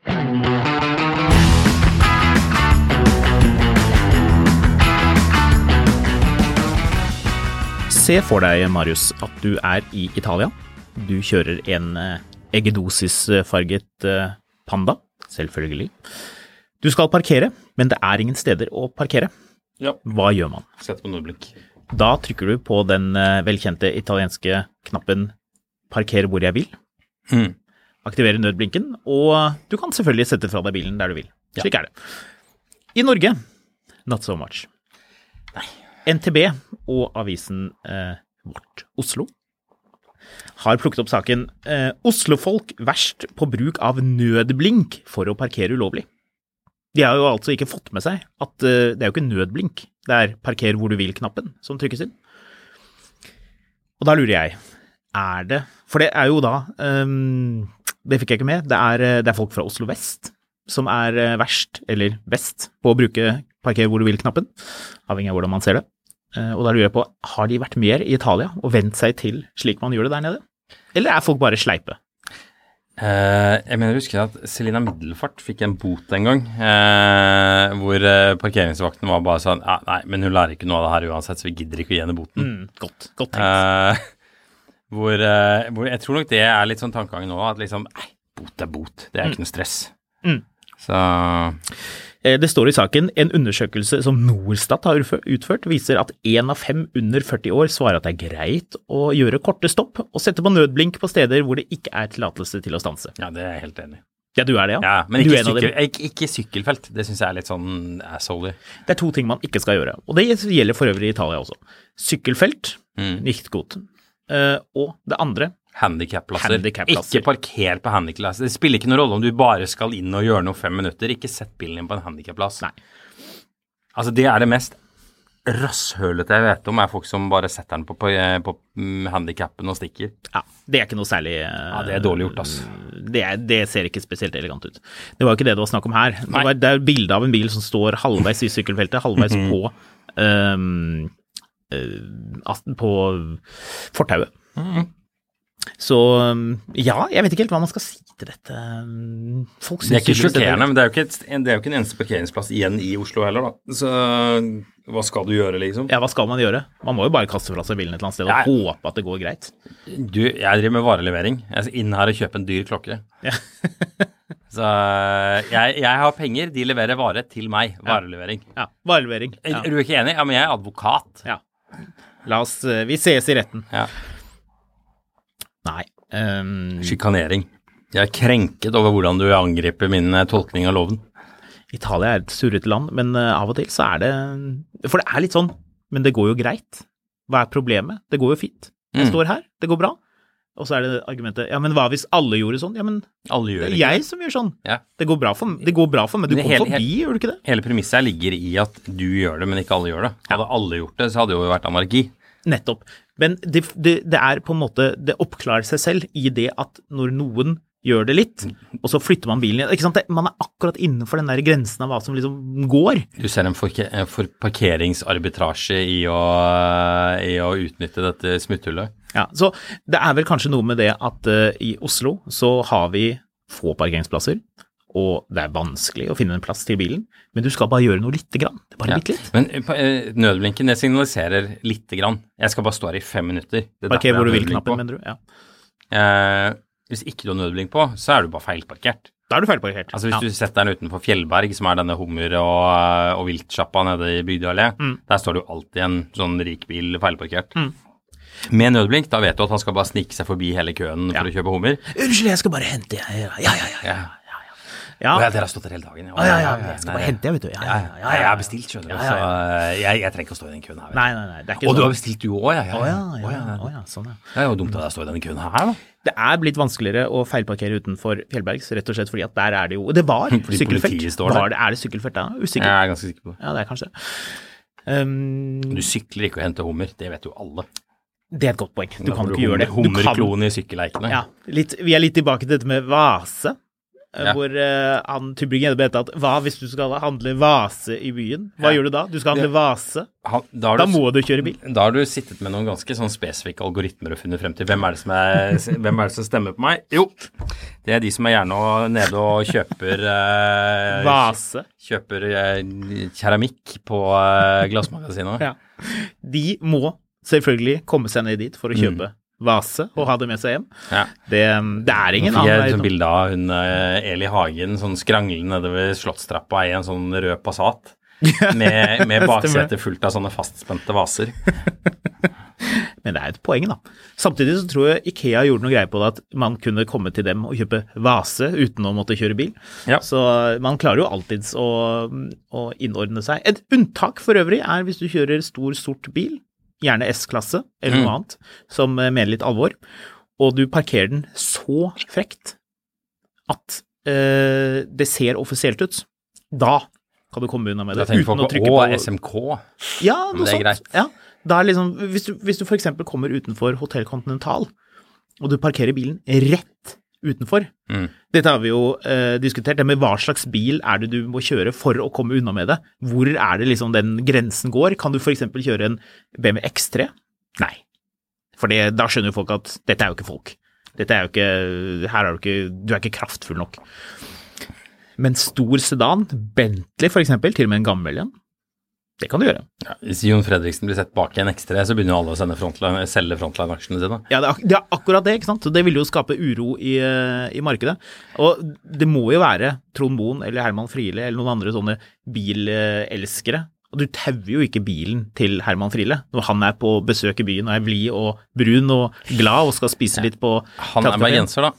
Se for deg, Marius, at du er i Italia. Du kjører en eh, eggedosisfarget eh, Panda, selvfølgelig. Du skal parkere, men det er ingen steder å parkere. Ja. Hva gjør man? Sett på nødblink. Da trykker du på den eh, velkjente italienske knappen 'parker hvor jeg vil'. Mm. Aktiverer nødblinken, og du kan selvfølgelig sette fra deg bilen der du vil. Ja. Slik er det. I Norge, not so much. Nei. NTB og avisen eh, Vårt Oslo har plukket opp saken eh, 'Oslofolk verst på bruk av nødblink for å parkere ulovlig'. De har jo altså ikke fått med seg at eh, det er jo ikke nødblink, det er 'parker hvor du vil'-knappen som trykkes inn. Og da lurer jeg, er det For det er jo da ehm, Det fikk jeg ikke med. Det er, eh, det er folk fra Oslo vest som er eh, verst, eller best, på å bruke 'parker hvor du vil'-knappen. Avhengig av hvordan man ser det. Eh, Og da lurer jeg på, har de vært mer i Italia og vent seg til slik man gjør det der nede? Eller er folk bare sleipe? Uh, jeg mener jeg husker at Selina Middelfart fikk en bot en gang, uh, hvor eh, parkeringsvakten var bare sånn ja, Nei, men hun lærer ikke noe av det her uansett, så vi gidder ikke å gi henne boten. Mm, godt, godt tenkt. Hvor, eh, hvor jeg tror nok det er litt sånn tankegangen nå, at liksom Nei, bot er bot. Det er ikke noe stress. Mm. Så Eh, Det står i saken en undersøkelse som Norstat har utført, viser at én av fem under 40 år svarer at det er greit å gjøre korte stopp og sette på nødblink på steder hvor det ikke er tillatelse til å stanse. ja, det er jeg helt enig i. Ja, du er det, ja? Ja, men ikke, sykkel, ikke, ikke sykkelfelt. Det syns jeg er litt sånn assholy. Det er to ting man ikke skal gjøre, og det gjelder for øvrig i Italia også. Sykkelfelt, Mm. nicht gut. Eh, og det andre, Handikapplasser. Ikke parker på handikapplasser. Det spiller ikke noen rolle om du bare skal inn og gjøre noe fem minutter. Ikke sett bilen din på en handikapplass. Altså, det er det mest rasshølete jeg vet om, er folk som bare setter den på, på, på mm, handikappen og stikker. ja, det er ikke noe særlig eh, Ja, det er dårlig gjort, ass. Det, det ser ikke spesielt elegant ut. Det var jo ikke det det var snakk om her. Det, var, det er bilde av en bil som står halvveis i sykkelfeltet, halvveis Mhm. på at- på fortauet. Mm. Så um, ja, jeg vet ikke helt hva man skal si til dette. Folk Det er ikke sjokkerende, men det er jo ikke, et, det er jo ikke en eneste parkeringsplass igjen i Oslo heller, da. Så hva skal du gjøre, liksom? Ja, hva skal man gjøre? Man må jo bare kaste fra seg bilen et eller annet sted og Ja. håpe at det går greit. Du, jeg driver med varelevering. Jeg skal inn her og kjøpe en dyr klokke. Ja. Så jeg, jeg har penger, de leverer vare til meg. Varelevering. Ja, Varelevering. Ja. Er du ikke enig? Ja, men jeg er advokat. ja. La oss eh, Vi ses i retten. Ja. Nei. Um, Sjikanering. Jeg er krenket over hvordan du angriper min eh, tolkning av loven. Italia er et surrete land, men eh, av og til så er det For det er litt sånn Men det går jo greit. Hva er problemet? Det går jo fint. Jeg Mm. står her, det går bra. Og så er det argumentet Ja, men hva hvis alle gjorde sånn? Ja, men Alle gjør det er jeg som gjør sånn. Ja. Det går bra for, det går bra for meg. Du kom forbi, gjør du ikke det? Hele premisset her ligger i at du gjør det, men ikke alle gjør det. Hadde alle gjort det, så hadde det jo vært anarki. Nettopp. Men det, det, det er på en måte Det oppklarer seg selv i det at når noen gjør det litt, og så flytter man bilen igjen? Man er akkurat innenfor den der grensen av hva som liksom går. Du ser en for, for parkeringsarbitrasje i å, i å utnytte dette smutthullet. Ja, så det er vel kanskje noe med det at uh, i Oslo så har vi få parkeringsplasser, og det er vanskelig å finne en plass til bilen, men du skal bare gjøre noe lite grann. Det er Bare Ja. bitte litt. Men eh, nødblinken det signaliserer lite grann. Jeg skal bare stå her i fem minutter. Det er Parker hvor du vil-knappen, på. mener du? Ja. Eh, hvis ikke du har nødblink på, så er du bare feilparkert. Da er du feilparkert. Altså Hvis ja. du setter den utenfor Fjellberg, som er denne hummer- og, og viltsjappa nede i Bygdøy allé, Mm. der står det jo alltid en sånn rik bil feilparkert. Med nødblink, da vet du at han skal bare snike seg forbi hele køen Ja. for å kjøpe hummer. Unnskyld, jeg skal bare hente jeg. ja, ja, ja, ja. Ja. Ja. Å ja, dere har stått der hele dagen? Å, ja, ja, jeg skal bare hente, jeg, vet du. Ja, Ja, ja, ja, jeg har bestilt, skjønner du. Ja, ja, ja. Så eh, jeg, jeg trenger ikke å stå i den køen her. Nei, nei, nei. Det er ikke Og du har sånn. bestilt du òg, ja? Ja, ja, ja. ja, sånn ja. Det er jo dumt at jeg står i denne køen her, da. Det er blitt vanskeligere å feilparkere utenfor Fjellbergs, rett og slett fordi at der er det jo Det var Fordi sykkelfelt. står der. Var det, er det sykkelfelt da? Usikker. Jeg er ganske sikker på det. Ja, det er kanskje det. Um, Du sykler ikke og henter hummer, det vet jo alle. Det er et godt poeng. Du kan ikke gjøre det. Hummerkloen i sykkelleikene. ja, litt, vi er litt tilbake til dette med vase. eh, Ja. Hvor uh, han Tybring-Gjedde mente at hva hvis du skal handle vase i byen? Hva Ja. gjør du da? Du skal handle vase. Han, da, Da du, må du kjøre bil. da har du sittet med noen ganske sånn spesifikke algoritmer og funnet frem til hvem er det som, er, hvem er det som stemmer på meg? Jo, det er de som er gjerne nede og kjøper uh, Vase. Kjøper uh, keramikk på glassmagasinet. Ja. De må selvfølgelig komme seg ned dit for å kjøpe vase og ha det med seg hjem. Ja. Det, det er ingen fikk annen jeg vei. et sånt utenom. bilde av hun eh, Eli Hagen sånn skranglende nedover Slottstrappa i en sånn rød Passat. Med, med baksetet fullt av sånne fastspente vaser. Men det er et poeng, da. Samtidig så tror jeg Ikea gjorde noe greie på det at man kunne komme til dem og kjøpe vase uten å måtte kjøre bil. Ja. Så man klarer jo alltids å, å innordne seg. Et unntak for øvrig er hvis du kjører stor, sort bil, gjerne S-klasse eller noe Mm. annet, som eh, mener litt alvor, og du parkerer den så frekt at eh, det ser offisielt ut. Da kan du komme unna med det. Da tenker folk trykke å, på SMK. ja, noe det er sånt. greit. Ja, da er liksom, hvis du, hvis du eksempel kommer utenfor Hotell Continental, og du parkerer bilen rett utenfor Mm. Dette har vi jo eh, diskutert, det med hva slags bil er det du må kjøre for å komme unna med det. Hvor er det liksom den grensen går? Kan du eksempel kjøre en BMW X3? Nei. For det, da skjønner jo folk at dette er jo ikke folk. Dette er jo ikke, her er du ikke, du er ikke kraftfull nok. Men stor sedan, Bentley eksempel, til og med en gammel en, det kan du gjøre. Ja, hvis Jon Fredriksen blir sett bak i en X3, så begynner jo alle å sende frontline, selge frontline-aksjene sine. Ja, det er, ak- det er akkurat det, ikke sant. Så det vil jo skape uro i, eh, i markedet. Og det må jo være Trond Moen eller Herman Friele eller noen andre sånne bilelskere. Og du tauer jo ikke bilen til Herman Friele når han er på besøk i byen og er blid og brun og glad og skal spise litt på Han er bergenser, da.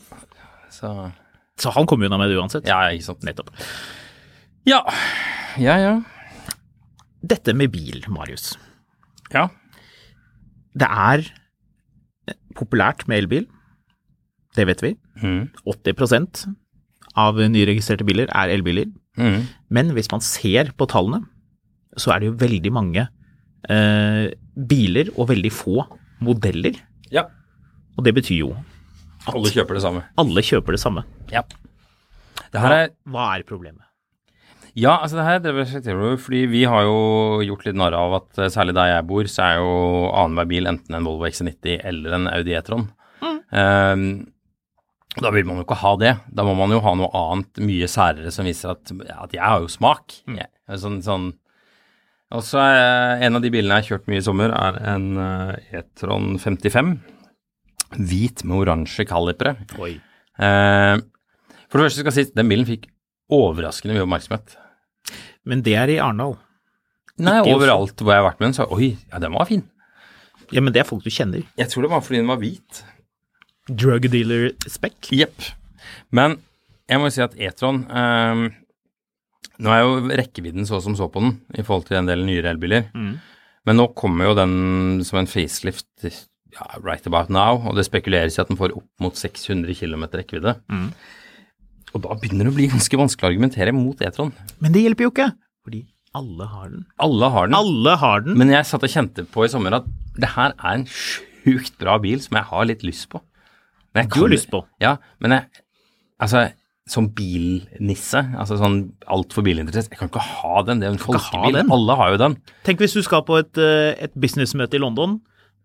Så Så han kommer unna med det uansett. ja, ikke sant. Nettopp. Ja. Ja, ja. Dette med bil, Marius. Ja. Det er populært med elbil. Det vet vi. Mm. 80% av nyregistrerte biler er elbiler. Mm. Men hvis man ser på tallene, så er det jo veldig mange eh, biler og veldig få modeller. Ja. Og det betyr jo Alle kjøper det samme. alle kjøper det samme. Ja. Det her er Hva er problemet? Ja, altså det her det reflekterer jo, fordi vi har jo gjort litt narr av at eh, særlig der jeg bor, så er jo annenhver bil enten en Volvo XC90 eller en Audi E-tron. Ehm, da vil man jo ikke ha det. Da må man jo ha noe annet mye særere som viser at, at jeg har jo smak. Jeg, sånn, sånn. Og så er en av de bilene jeg har kjørt mye i sommer, er en eh, E-tron 55. Hvit med oransje kalipere. Oi. Eh, for det første skal jeg si, den bilen fikk overraskende mye oppmerksomhet. Men det er i Arendal. Nei, Ikke overalt hvor jeg har vært med den, så oi, ja, den var fin. Ja, men det er folk du kjenner. Jeg tror det var fordi den var hvit. Drug dealer spec. Jepp. Men jeg må jo si at E-tron ehm, Nå er jo rekkevidden så som så på den i forhold til en del nyere elbiler. Mm. Men nå kommer jo den som en facelift ja, right about now, og det spekuleres i at den får opp mot 600 km rekkevidde. Mm. Og da begynner det å bli ganske vanskelig å argumentere mot E-tron. Men det hjelper jo ikke, fordi alle har den. Alle har den. Alle har den. Men jeg satt og kjente på i sommer at det her er en sjukt bra bil som jeg har litt lyst på. Du har lyst på? Ja, men jeg Altså, som bilnisse, altså sånn altfor bilinteressert, jeg kan ikke ha den. Det er en folkebil. Alle har jo den. Tenk hvis du skal på et, eh, et businessmøte i London.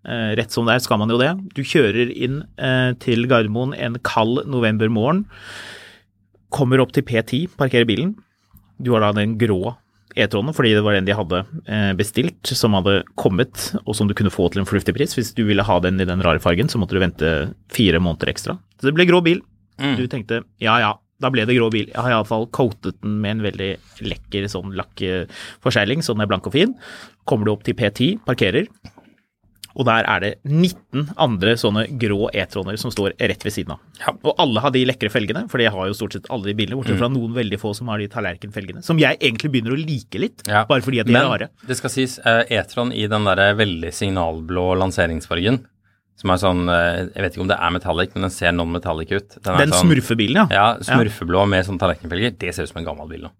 Eh, rett som det er skal man jo det. Du kjører inn eh, til Gardermoen en kald novembermorgen. Kommer opp til P10, parkerer bilen. Du har da den grå E-tronen, fordi det var den de hadde eh, bestilt, som hadde kommet, og som du kunne få til en fornuftig pris. Hvis du ville ha den i den rare fargen, så måtte du vente fire måneder ekstra. Så det ble grå bil. Mm. Du tenkte ja ja, da ble det grå bil. Jeg har iallfall coatet den med en veldig lekker sånn lakkforsegling, så den er blank og fin. Kommer du opp til P10, parkerer, Og der er det 19 andre sånne grå E-troner som står rett ved siden av. Ja. Og alle har de lekre felgene, for de har jo stort sett alle de bilene, bortsett fra noen veldig få som har de tallerkenfelgene. Som jeg egentlig begynner å like litt, Ja. bare fordi at de Men er rare. det skal sies, eh, E-tron i den der veldig signalblå lanseringsfargen, som er sånn eh, Jeg vet ikke om det er metallic, men den ser non-metallic ut. Den, Den sånn, smurfebilen, ja. Ja, smurfeblå med sånn tallerkenfelger. Det ser ut som en gammel bil nå.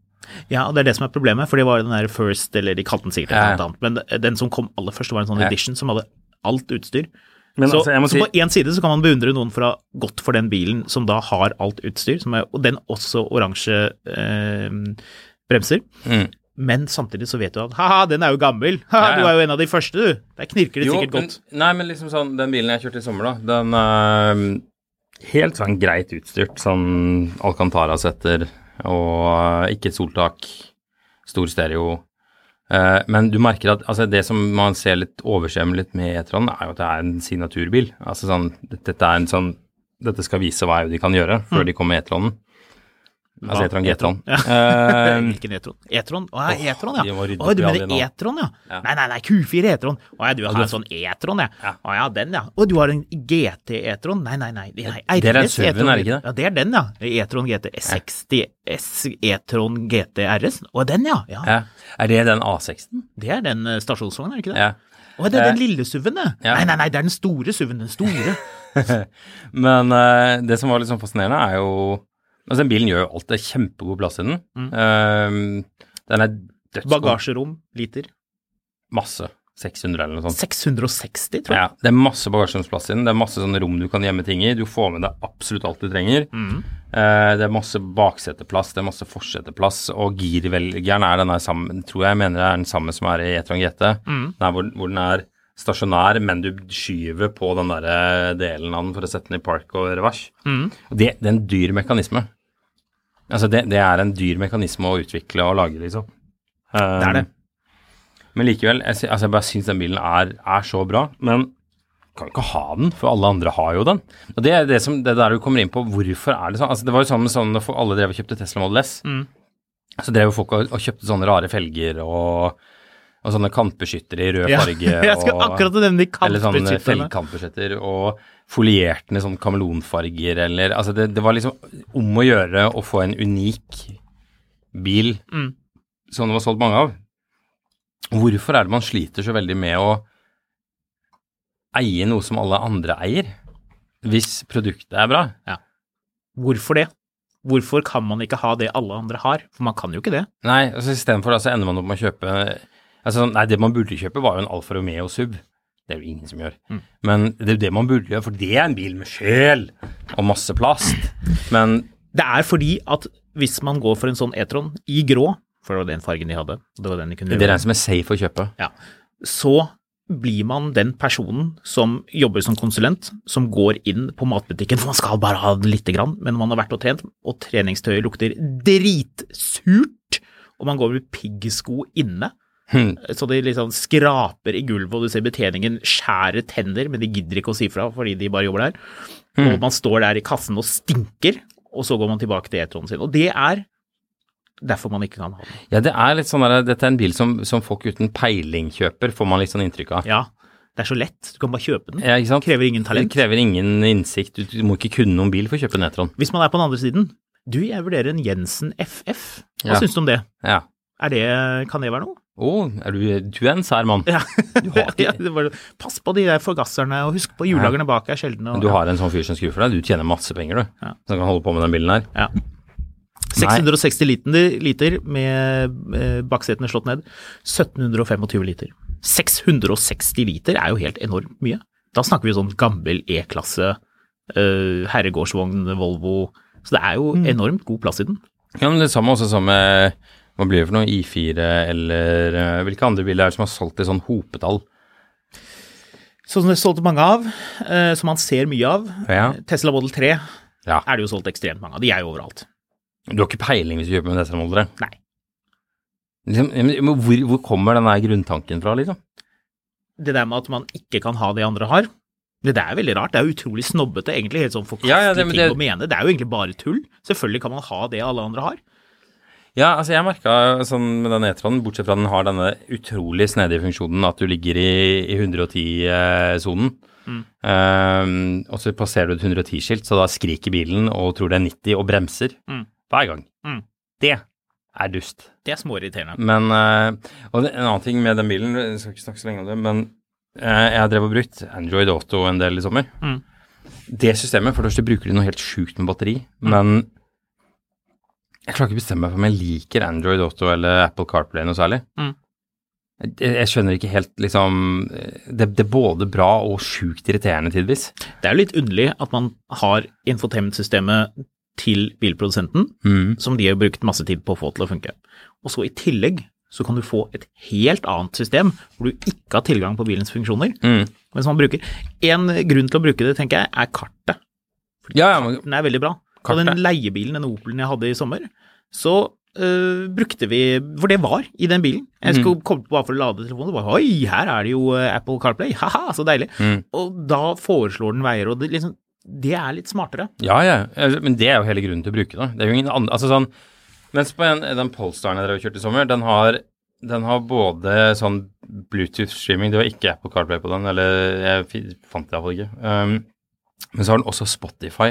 Ja, og det er det som er problemet, for det var den der First, eller de kalte den sikkert ja. noe annet, men den som kom aller først, var en sånn edition som hadde alt utstyr. Men så, altså, så si- på én side så kan man beundre noen for å ha gått for den bilen som da har alt utstyr, som er, og den også oransje eh, bremser. Mm. Men samtidig så vet du at ha-ha, den er jo gammel. Ha, Ja, ja. Du er jo en av de første, du. Der knirker det Jo, sikkert men, godt. nei, men liksom sånn, den bilen jeg kjørte i sommer, da, den er helt sånn greit utstyrt. Sånn Alcantara-setter og ikke soltak, stor stereo. Eh, men du merker at altså, det som man ser litt overser med E-tron, er jo at det er en signaturbil. Altså sånn, dette er en sånn Dette skal vise hva de kan gjøre før de kommer med E-tronen. Altså Hva? E-tron, G-tron. Ja. Eh, Hvilken E-tron? E-tron? Å, ja, E-tron, ja. Å, du mener Etron, ja. Ja. Nei, nei, nei, Q4 E-tron. Å ja, du har en sånn E-tron, ja. Ja. Å ja, den, ja. Å, du har en GT E-tron. Nei, nei, nei. nei Det er en RS er det ikke det? Ja, det er den, ja. E-tron GT 60 S E-tron GT RS. Å, den, ja. ja. ja. Er det den A6-en? Det er den eh, stasjonsvognen, er det ikke det? Ja. Å, det er den Eh, lille SUV-en, det. ja. Nei, nei, nei, det er den store SUV-en. Den store. Men uh, det som var litt sånn fascinerende, er jo Altså, den bilen gjør jo alt. Det er kjempegod plass i den. Eh, den er dødsgod. Bagasjerom, liter. Masse. 600 eller noe sånt. 660, tror jeg. Ja, det er masse bagasjeromsplass i den. Det er masse sånne rom du kan gjemme ting i. Du får med deg absolutt alt du trenger. Mm. Uh, det er masse bakseteplass, det er masse forseteplass, og girvelgeren er den der samme, tror jeg mener det er den samme som er i E-tron GT. Mm. Hvor, hvor den er stasjonær, men du skyver på den der delen av den for å sette den i park og revers. Mm. Det, det er en dyr mekanisme. Altså, det, det er en dyr mekanisme å utvikle og lage, liksom. Det er det. Men likevel, jeg, sy- altså jeg bare syns den bilen er, er så bra. Men kan ikke ha den, for alle andre har jo den. Og det er det, som, det der du kommer inn på, hvorfor er det sånn? Altså, det var jo sånn med sånn da alle drev og kjøpte Tesla Model S. Mm. Så drev jo folk og, og kjøpte sånne rare felger og, og sånne kantbeskyttere i rød Ja, farge. jeg skal og, akkurat nevne de eller sånne kantbeskytterne. og folierte med sånn kameleonfarger eller Altså, det, det var liksom om å gjøre å få en unik bil Mm. som det var solgt mange av. Hvorfor er det man sliter så veldig med å eie noe som alle andre eier, hvis produktet er bra? Hvorfor det? Hvorfor kan man ikke ha det alle andre har? For man kan jo ikke det. Nei, altså istedenfor da så ender man opp med å kjøpe Altså, nei, det man burde kjøpe, var jo en Alfa Romeo Sub. Det er jo ingen som gjør. Mm. Men det er det man burde gjøre, for det er en bil med sjel og masse plast. Men Det er fordi at hvis man går for en sånn E-tron i grå, for det var den fargen de hadde, det var den de kunne gjøre. det er den som er safe å kjøpe. ja, så blir man den personen som jobber som konsulent, som går inn på matbutikken, for man skal bare ha den lite grann, men man har vært og trent, og treningstøyet lukter dritsurt, og man går med piggsko inne, Hm. så de liksom skraper i gulvet, og du ser betjeningen skjære tenner, men de gidder ikke å si fra fordi de bare jobber der. Og man står der i kassen og stinker, og så går man tilbake til E-tronen sin. Og det er derfor man ikke kan ha den. Ja, det er litt sånn der, dette er en bil som, som folk uten peiling kjøper, får man litt sånn inntrykk av. Ja, det er så lett. Du kan bare kjøpe den. Ja, ikke? Krever ingen talent. Det krever ingen innsikt. Du, må ikke kunne noen bil for å kjøpe en Netron. Hvis man er på den andre siden, du, jeg vurderer en Jensen FF. Hva Ja. syns du om det? Ja. Er det? Kan det være noe? Å, er du, du er en sær mann. Ja. Du har ikke- ja, pass på de der forgasserne, og husk på hjulagerne bak er sjeldne. og- Du har en sånn fyr som skrur for deg. Du tjener masse penger, du. Ja. Som kan holde på med den bilen her. Ja. 660 liter, liter med eh, baksetene slått ned. 1725 liter. 660 liter er jo helt enormt mye. Da snakker vi sånn gammel E-klasse, eh, herregårdsvogn, Volvo. Så det er jo enormt god plass i den. Ja, men det samme også som med Hva blir det for noe? I4 eller eh, Hvilke andre biler er det som har solgt i sånn hopetall? Sånn som det er solgt mange av, eh, som man ser mye av. Ja. Tesla Model 3 Ja. er det jo solgt ekstremt mange av. De er jo overalt. Du har ikke peiling hvis du kjøper med Tesla Model 3? Nei. Liksom, men hvor, hvor kommer den der grunntanken fra, liksom? Det der med at man ikke kan ha det andre har, det der er veldig rart. Det er jo utrolig snobbete, egentlig helt sånn forkastelig Ja, ja, ting det- å mene. Det er jo egentlig bare tull. Selvfølgelig kan man ha det alle andre har. Ja, altså jeg merka sånn med den E-tronen, bortsett fra den har denne utrolig snedige funksjonen at du ligger i, i 110-sonen. Mm. Um, og så passerer du et 110-skilt, så da skriker bilen og tror det er 90 og bremser mm. hver gang. Mm. Det er dust. Det er småirriterende. Men uh, Og en annen ting med den bilen, jeg skal ikke snakke så lenge om det, men uh, jeg har drevet og brukt Android Auto en del i sommer. Mm. Det systemet, for det første bruker de noe helt sjukt med batteri, men jeg klarer ikke å bestemme meg for om jeg liker Android Auto eller Apple CarPlay noe særlig. Mm. Jeg, jeg, skjønner ikke helt, liksom Det, det er både bra og sjukt irriterende tidvis. Det er jo litt underlig at man har infotainment-systemet til bilprodusenten, mm. som de har brukt masse tid på å få til å funke. Og så i tillegg så kan du få et helt annet system hvor du ikke har tilgang på bilens funksjoner. Mm. Mens man bruker. En grunn til å bruke det, tenker jeg, er kartet. Fordi ja, ja, men... karten er veldig bra. Og den leiebilen, den Opelen jeg hadde i sommer, så øh, brukte vi For det var i den bilen. Jeg skulle mm. komme på bare for å lade telefonen, og bare Oi, her er det jo øh, Apple CarPlay! Ha-ha, så deilig. Mm. Og da foreslår den veier, og det, liksom, det er litt smartere. Ja, ja, men det er jo hele grunnen til å bruke det. Det er jo ingen andre Altså sånn Mens på en, den Polestaren jeg drev og kjørte i sommer, den har, den har både sånn Bluetooth-streaming Det var ikke Apple CarPlay på den, eller jeg fant det iallfall ikke. Um, men så har den også Spotify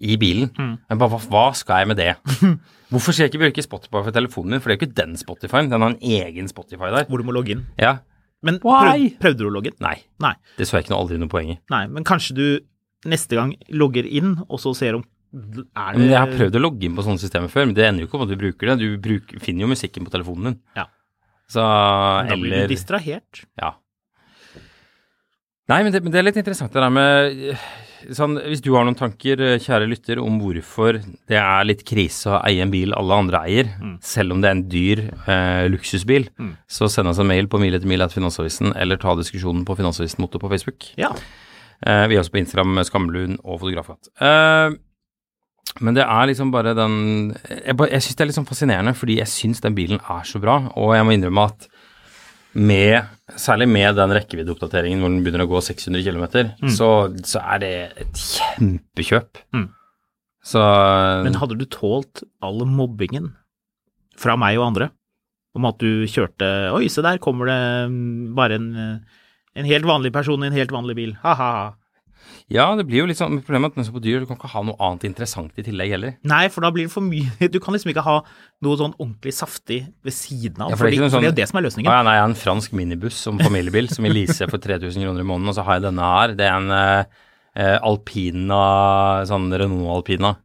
i bilen. Mm. Men bare, hva, skal jeg med det? Hvorfor skal jeg ikke bruke Spotify for telefonen min? For det er jo ikke den Spotify-en, den har en egen Spotify der. Hvor du må logge inn. Ja. Men prøv, prøvde du å logge inn? Nei. Nei. Det så jeg ikke noe aldri noe poeng i. Nei, men kanskje du neste gang logger inn, og så ser om er det Jeg har prøvd å logge inn på sånne systemer før, men det ender jo ikke om at du bruker det. Du bruker, finner jo musikken på telefonen din. Ja. Så, da blir du distrahert. Ja. Nei, men det, men det, er litt interessant det der med sånn, Hvis du har noen tanker, eh, kjære lytter, om hvorfor det er litt krise å eie en bil alle andre eier, mm. selv om det er en dyr eh, luksusbil, mm. så send oss en mail på mil etter mil etter Finansavisen, eller ta diskusjonen på Finansavisen Motto på Facebook. Ja. Eh, vi er også på Instagram, Skamlund og Fotografkatt. Eh, men det er liksom bare den Jeg, jeg syns det er litt sånn fascinerende, fordi jeg syns den bilen er så bra, og jeg må innrømme at med, særlig med den rekkeviddeoppdateringen hvor den begynner å gå 600 km, mm. så, så, er det et kjempekjøp. Mm. Så Men hadde du tålt all mobbingen fra meg og andre om at du kjørte Oi, se der kommer det bare en, en helt vanlig person i en helt vanlig bil. Ha-ha. Ja, det blir jo litt sånn problemet at mens du på dyr, du kan ikke ha noe annet interessant i tillegg heller. Nei, for da blir det for mye Du kan liksom ikke ha noe sånn ordentlig saftig ved siden av, ja, for, det fordi, sånn, for, det er jo det som er løsningen. Ja, nei, jeg har en fransk minibuss som familiebil som vi leaser for 3000 kroner i måneden, og så har jeg denne her. Det er en eh, Alpina, sånn Renault Alpina.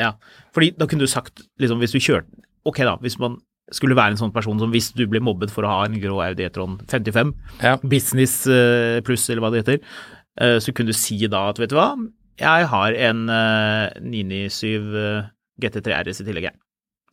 Ja, fordi da kunne du sagt, liksom, hvis du kjørte Ok, da, hvis man skulle være en sånn person som hvis du ble mobbet for å ha en grå Audi E-tron 55, ja. business uh, pluss eller hva det heter, Eh, så kunne du si da at vet du hva, jeg har en 997 eh, GT3 RS i tillegg, jeg.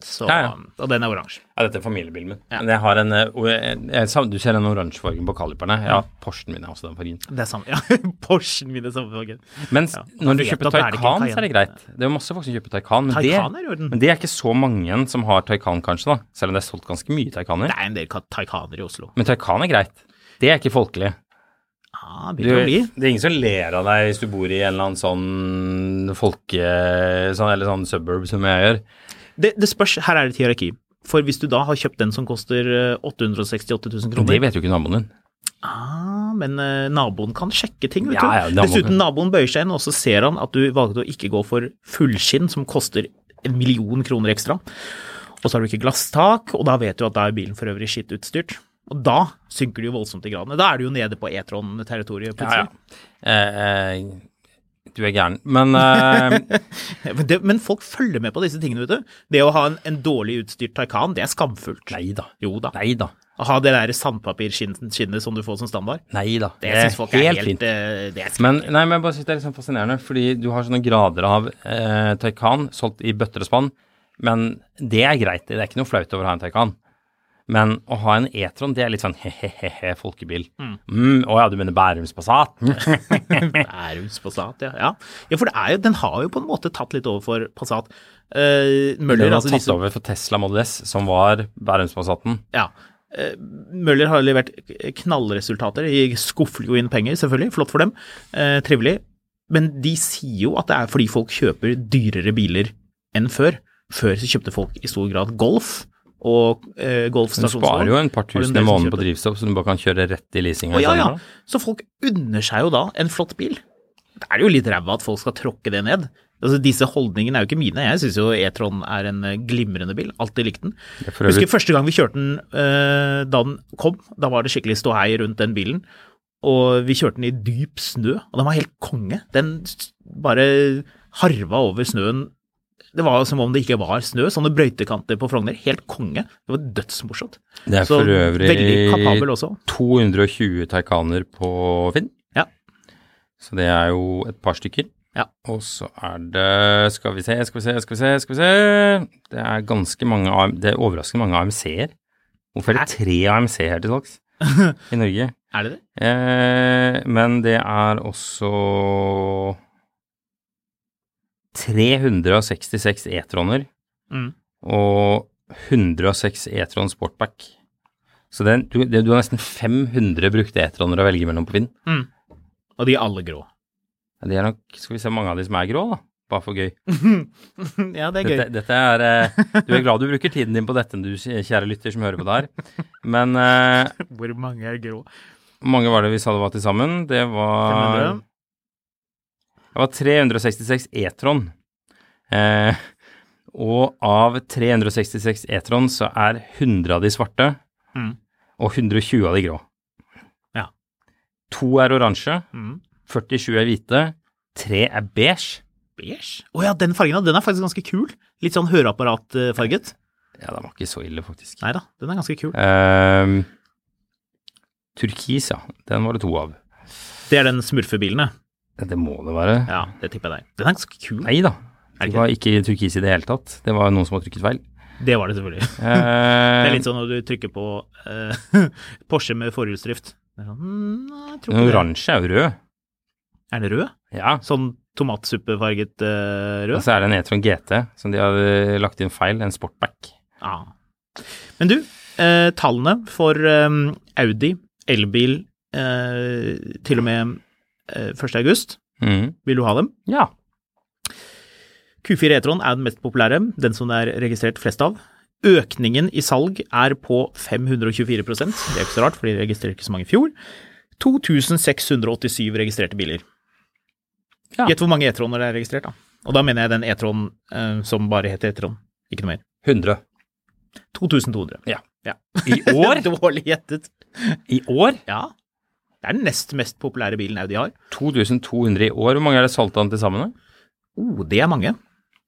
Så, ja, ja. Og den er oransje. Ja, dette er familiebilen min. Ja. Men jeg har en eh, jeg, jeg, Du ser den oransje fargen på kaliperne. Ja, Porschen min er også den fargen. Det er samme, ja. Porschen min er samme fargen. Mens når du kjøper Taycan, så er det greit. Det er jo masse folk som kjøper Taycan, men, Taycan det, men det er ikke så mange som har Taycan, kanskje, da. Selv om det er solgt ganske mye Taycaner. Det er en del Taycaner i Oslo. Men Taycan er greit. Det er ikke folkelig. Ja, det begynner å bli. Det er ingen som ler av deg hvis du bor i en eller annen sånn folke... Sånn, eller sånn suburb som jeg gjør. Det, det spørs. Her er det et hierarki. For hvis du da har kjøpt den som koster 868 000 kroner Det vet jo ikke naboen din. Ah, men uh, naboen kan sjekke ting, vet ja, du. Ja, Dessuten, naboen bøyer seg inn, og så ser han at du valgte å ikke gå for fullskinn, som koster en million kroner ekstra. Og så har du ikke glasstak, og da vet du at da er bilen for øvrig skittutstyrt. Og da synker det jo voldsomt i gradene. Da er du jo nede på E-tron-territoriet plutselig. Ja, ja. Eh, eh, du er gæren. Men eh... men, det, men, folk følger med på disse tingene, vet du. Det å ha en, en dårlig utstyrt Taycan, det er skamfullt. Nei da. Jo da. Nei da. Å ha det der sandpapirskinnet som du får som standard. Nei da. Det, det syns folk er helt, helt fint. Eh, det er men, nei, men jeg bare synes det er litt sånn fascinerende, fordi du har sånne grader av eh, Taycan solgt i bøtter og spann. Men det er greit. Det er ikke noe flaut over å ha en Taycan. Men å ha en E-tron, det er litt sånn he-he-he folkebil. Mm. Mm, ja, du mener Bærums Passat? Bærums Passat, ja. ja. ja. for jo, den har jo på en måte tatt litt over for Passat. Uh, Møller Den har altså, tatt disse... over for Tesla Model S, som var Bærums Passaten. Ja. Uh, Møller har levert knallresultater. De skuffer jo inn penger, selvfølgelig. Flott for dem. Uh, trivelig. Men de sier jo at det er fordi folk kjøper dyrere biler enn før. Før så kjøpte folk i stor grad Golf og eh, Du sparer jo en par tusen i måneden på drivstoff, så du bare kan kjøre rett i leasinga. Ja, ja. Så folk unner seg jo da en flott bil. Det er jo litt ræva at folk skal tråkke det ned. Altså, disse holdningene er jo ikke mine. Jeg syns jo E-tron er en eh, glimrende bil. Alltid likt den. Er Husker første gang vi kjørte den eh, da den kom. Da var det skikkelig ståhei rundt den bilen. Og vi kjørte den i dyp snø, og den var helt konge. Den bare harva over snøen. Det var som om det ikke var snø. Sånne brøytekanter på Frogner. Helt konge. Det var dødsmorsomt. Det er for øvrig veldig kapabel også. 220 taikaner på Finn. Ja. Så det er jo et par stykker. Ja. Og så er det Skal vi se, skal vi se, skal vi se, skal vi se Det er ganske mange Det er overraskende mange AMC-er. Hvorfor er det tre AMC-er til salgs i Norge? Er det det? Eh, men det er også 366 E-troner Mm. og 106 E-tron Sportback. Så den, du, det, du har nesten 500 brukte E-troner å velge mellom på Finn. Og de er alle grå. Ja, Det er nok, skal vi se mange av de som er grå, da. Bare for gøy. ja, det er gøy. Dette, dette er eh, Du er glad du bruker tiden din på dette, du kjære lytter som hører på det her. Men eh, Hvor mange er grå? hvor mange var det vi sa det var til sammen? Det var 500? Det var 366 E-tron. Eh, og av 366 E-tron så er 100 av de svarte, Mm. og 120 av de grå. Ja. To er oransje, Mm. 47 er hvite, tre er beige. Beige? Å ja, den fargen, den er faktisk ganske kul. Litt sånn høreapparatfarget. Ja, den var ikke så ille, faktisk. Nei da, den er ganske kul. Eh, turkis, ja. Den var det to av. Det er den smurfebilen, det. Det må det være. Ja, det tipper jeg deg. Den er ganske kul. Nei da. Er det Det var ikke turkis i det hele tatt. Det var noen som hadde trykket feil. Det var det selvfølgelig. Det Eh, er litt sånn når du trykker på uh, Porsche med forhjulsdrift. Det er sånn, Den oransje er jo rød. Er den rød? Ja. Sånn tomatsuppefarget rød? Og så er det en E-tron GT som de har lagt inn feil, en sportback. Ja. Men du, eh, tallene for eh, Audi elbil eh, til og med 1. august, Mm. vil du ha dem? Ja. Q4 E-tron er den mest populære, den som det er registrert flest av. Økningen i salg er på 524% Det er ikke så rart, for de registrerte ikke så mange i fjor. 2687 registrerte biler. Ja. Gjett hvor mange E-troner det er registrert, da. Og da mener jeg den E-tron eh, som bare heter E-tron, ikke noe mer. 100. 2200. Ja. ja. I år? Dårlig gjettet. I år? Ja. Det er den nest mest populære bilen Audi har. 2200 i år. Hvor mange er det solgt av den til sammen? da? Oh, det er mange.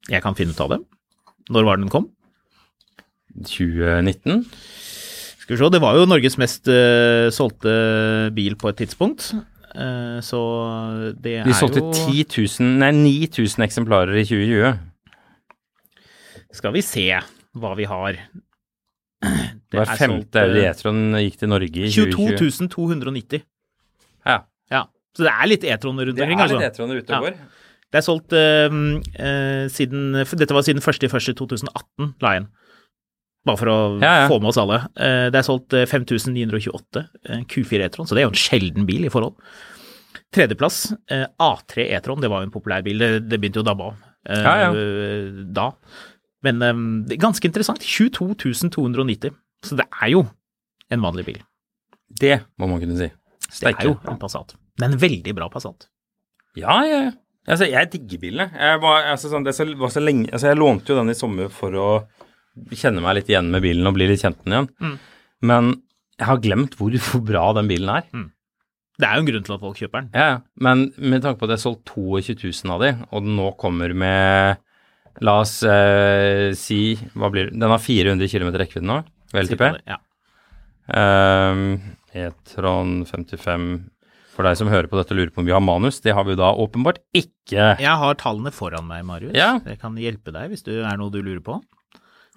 Jeg kan finne ut av dem. Når var den kom? 2019? Skal vi se, det var jo Norges mest uh, solgte bil på et tidspunkt. Uh, så det De er solgte jo 10 000, nei 9000 eksemplarer i 2020. Skal vi se hva vi har. Det Hver er femte Audi eh, E-tron gikk til Norge i 2020. 22 290. Ja. Ja. Så det er litt E-troner rundt omkring. Det er altså. litt E-troner ute og går. Det er solgt uh, uh, siden for Dette var siden 1.1.2018, la jeg inn. Bare for å Ja, ja. få med oss alle. Uh, det er solgt eh, 5928 eh, Q4 E-tron, så det er jo en sjelden bil i forhold. Tredjeplass, eh, A3 E-tron. Det var jo en populær bil. Det, det begynte jo å dabbe av eh, Ja, ja. da. Men eh, det er ganske interessant. 22 290. Så det er jo en vanlig bil. Det må man kunne si. Det er jo en Passat. Men en veldig bra Passat. Ja, ja, ja. Altså, jeg digger bilene. Jeg, var, altså, sånn, det så, var så lenge, altså, jeg lånte jo den i sommer for å kjenne meg litt igjen med bilen og bli litt kjent med den igjen. Mm. Men jeg har glemt hvor, hvor bra den bilen er. Det er jo en grunn til at folk kjøper den. Ja, ja. Men med tanke på at jeg har solgt 22 000 av de, og den nå kommer med La oss eh, si Hva blir det? Den har 400 km rekkevidde nå, VLTP? LTP. Ja. Um, E-tron 55 For deg som hører på dette og lurer på om vi har manus, det har vi da åpenbart ikke. Jeg har tallene foran meg, Marius. Ja. Det kan hjelpe deg hvis det er noe du lurer på.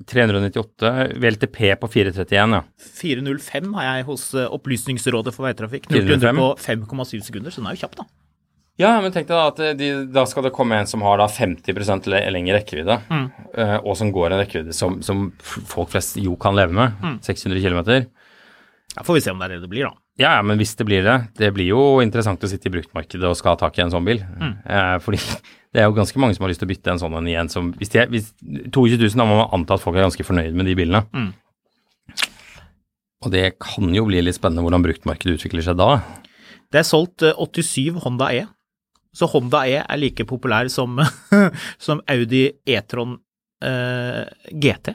398 VLTP på 431, ja. 405 har jeg hos eh, Opplysningsrådet for veitrafikk. 405. på 5,7 sekunder, så den er jo kjapp, da. Ja, men tenk deg da at de, da skal det komme en som har da 50 le lengre rekkevidde, mm. og som går en rekkevidde som, som folk flest jo kan leve med, 600 km. Ja, får vi se om det er det det blir, da. Ja, ja, men hvis det blir det, det blir jo interessant å sitte i bruktmarkedet og skal ha tak i en sånn bil. Eh, fordi det er jo ganske mange som har lyst til å bytte en sånn en igjen som Hvis, de er, hvis 22 000, da må man anta at folk er ganske fornøyd med de bilene. Og det kan jo bli litt spennende hvordan bruktmarkedet utvikler seg da. Det er solgt eh, 87 Honda E. Så Honda E er like populær som, som Audi E-tron eh, GT.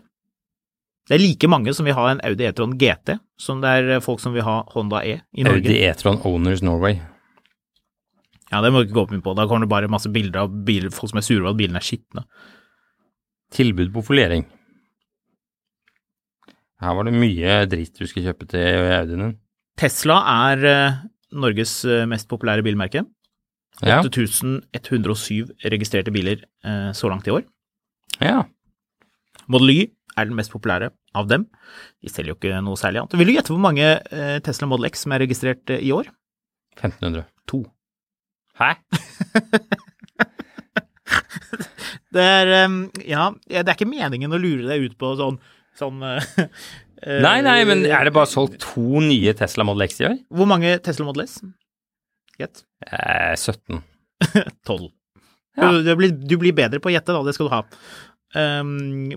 Det er like mange som vil ha en Audi E-tron GT, som det er folk som vil ha Honda E i Norge. Audi E-tron Owners Norway. Ja, det må du ikke gå opp mye på. Da kommer det bare masse bilder av biler, folk som er sure over at bilene er skitne. Tilbud på folering. Her var det mye dritt du skulle kjøpe til Audien din. Tesla er eh, Norges eh, mest populære bilmerke. Ja. 8107 registrerte biler eh, så langt i år. ja. Model Y er den mest populære av dem. De selger jo ikke noe særlig annet. Vil du gjette hvor mange eh, Tesla Model X som er registrert eh, i år? 1500. To. Hæ? Det er ehm, Ja, det er ikke meningen å lure deg ut på sånn, sånn eh, Nei, nei, men er det bare solgt to nye Tesla Model X i år? Hvor mange Tesla Model S? Gjett. Eh, 17. Tolv. Ja. Du, du, blir, du blir bedre på å gjette, da. Det skal du ha. Um,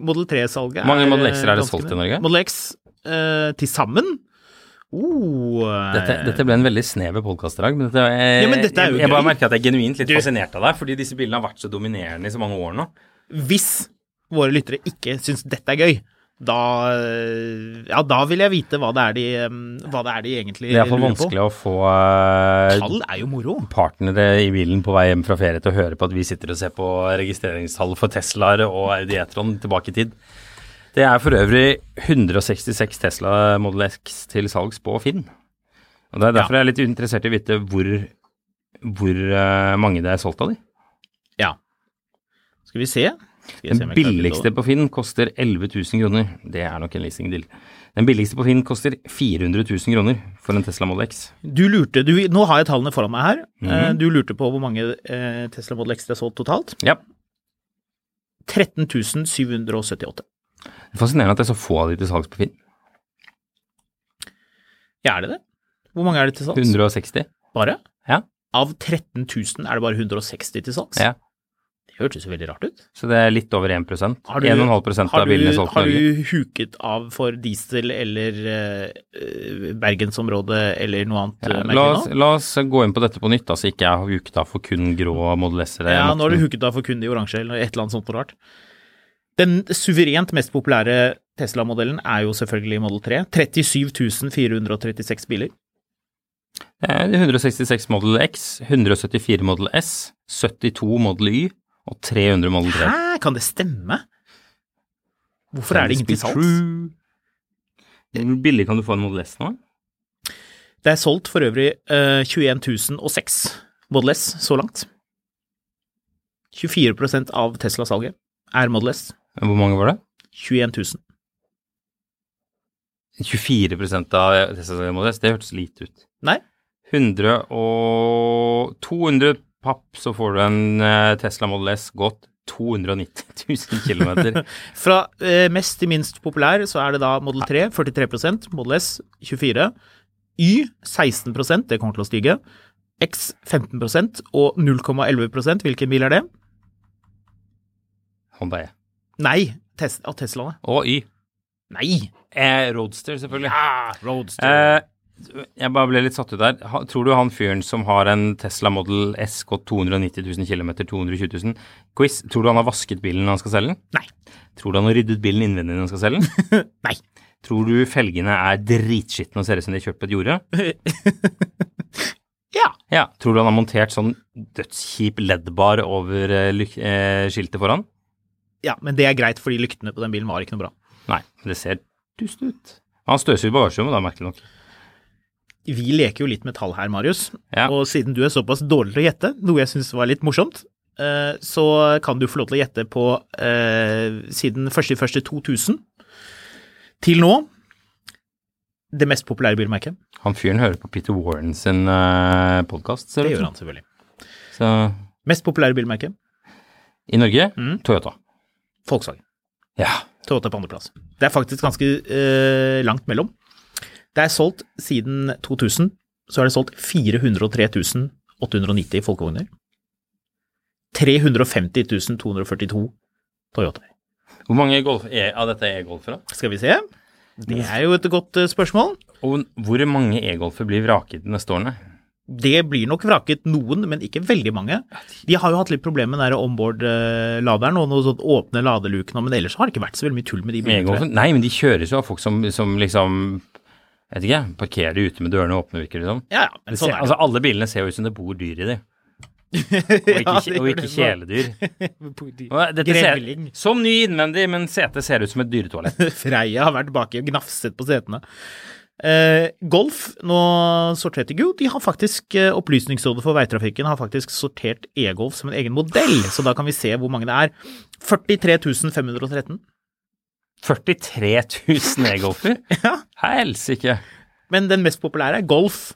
Model 3-salget Hvor mange Model X-er er det solgt i. Norge? Model X uh, til sammen? Oh, Dette, dette ble en veldig snever podkast i dag. Men dette, jeg, Ja, men dette er jeg, jeg bare merker at jeg er genuint litt Du- fascinert av deg, fordi disse bildene har vært så dominerende i så mange år nå. Hvis våre lyttere ikke syns dette er gøy, da, ja, da vil jeg vite hva det er de, hva det er de egentlig Det er iallfall lurer på. vanskelig å få eh, Tall er jo moro. partnere i bilen på vei hjem fra ferie til å høre på at vi sitter og ser på registreringstall for Teslaer og Audi E-tron tilbake i tid. Det er for øvrig 166 Tesla Model X til salgs på Finn. Og Det er derfor jeg er litt interessert i å vite hvor, hvor eh, mange det er solgt av de. Ja. Skal vi se. Den billigste på Finn koster 11 000 kroner. Det er nok en leasingdeal. Den billigste på Finn koster 400 000 kroner for en Tesla Model X. Du lurte, du, Nå har jeg tallene foran meg her. Mm -hmm. Du lurte på hvor mange eh, Tesla Model X det er solgt totalt. Ja. 13 778. Det er fascinerende at det er så få av de til salgs på Finn. Ja, er det det? Hvor mange er det til salgs? 160. Bare? Ja. Av 13 000 er det bare 160 til salgs? Ja. Det hørtes jo veldig rart ut. Så det er litt over 1 Har 1,5 Har av bilene er solgt i Norge. har du huket av for diesel eller uh, eh, bergensområdet eller noe annet Ja, eh, la, oss, la oss gå inn på dette på nytt, da, så ikke jeg har huket av for kun grå Model S-ere. Ja, nå har du huket av for kun de oransje eller et eller annet sånt noe rart. Den suverent mest populære Tesla-modellen er jo selvfølgelig Model 3. 37 436 biler. Det er 166 Model X, 174 Model S, 72 Model Y og 300 Model 3. Hæ, kan det stemme? Hvorfor er det ingen til salgs? Hvor billig kan du få en Model S nå? Det er solgt for øvrig uh, 21 006 Model S så langt. 24% av Tesla-salget er Model S. Hvor mange var det? 21 000. 24 av Tesla-salget Model S, det hørtes lite ut. Nei, 100 og 200 papp, så får du en eh, Tesla Model S gått 290 000 km. Fra eh, mest til minst populær så er det da Model 3, 43% Model S 24 Y 16% det kommer til å stige. X 15% og 0,11 Hvilken bil er det? Honda E. Nei, tes Teslaene. Og Y. Nei! Eh, Roadster, selvfølgelig. Ja, Roadster. Eh, jeg bare ble litt satt ut der. Tror du han fyren som har en Tesla Model S gått 290 000 km, 220 000 Quiz, tror du han har vasket bilen når han skal selge den? Nei. Tror du han har ryddet bilen innvendig når han skal selge den? Nei. Tror du felgene er dritskitne og ser ut som de er kjørt på et jorde? ja. Ja. Tror du han har montert sånn dødskjip LED-bar over eh, eh, skiltet foran? ja, men det er greit, fordi lyktene på den bilen var ikke noe bra. Nei, det ser dust ut. Han støvsuger bagasjerommet, da, merkelig nok. Vi leker jo litt med tall her, Marius. Ja. Og siden du er såpass dårlig til å gjette, noe jeg syns var litt morsomt, eh, så kan du få lov til å gjette på eh, siden 1.1.2000 til nå det mest populære bilmerket. Han fyren hører på Peter Warren sin uh, podkast, ser Det det gjør han selvfølgelig. Så Mest populære bilmerke? i Norge Mm. Toyota. Volkswagen. Ja. Toyota på andreplass. Det er faktisk ganske eh, langt mellom. Det er solgt siden 2000, så er det solgt 403 890 folkevogner. 350 242 Toyotaer. Hvor mange golf er, av dette er golfere? Skal vi se. Det er jo et godt eh, spørsmål. Og hvor mange e-golfer blir vraket de neste årene? Det blir nok vraket noen, men ikke veldig mange. De har jo hatt litt problemer med den der onboard-laderen og noen sånt åpne ladeluker, men ellers har det ikke vært så veldig mye tull med de bilene. Nei, men de kjøres jo av folk som, som liksom jeg vet ikke, parkerer ute med dørene åpne, virker det som. Ja, ja, men sånn ser, er det. altså, alle bilene ser jo ut som det bor dyr i de, og ikke, Ja, det og ikke det. kjæledyr. Grevling. Ser, som ny innvendig, men setet ser ut som et dyretoalett. Freia har vært baki og gnafset på setene. Uh, Golf, nå sorterte jo, de har faktisk uh, Opplysningsrådet for veitrafikken har faktisk sortert e-Golf som en egen modell, så da kan vi se hvor mange det er. 43 513. 43 000 e-golfer? Ja. Helsike. Men den mest populære er Golf.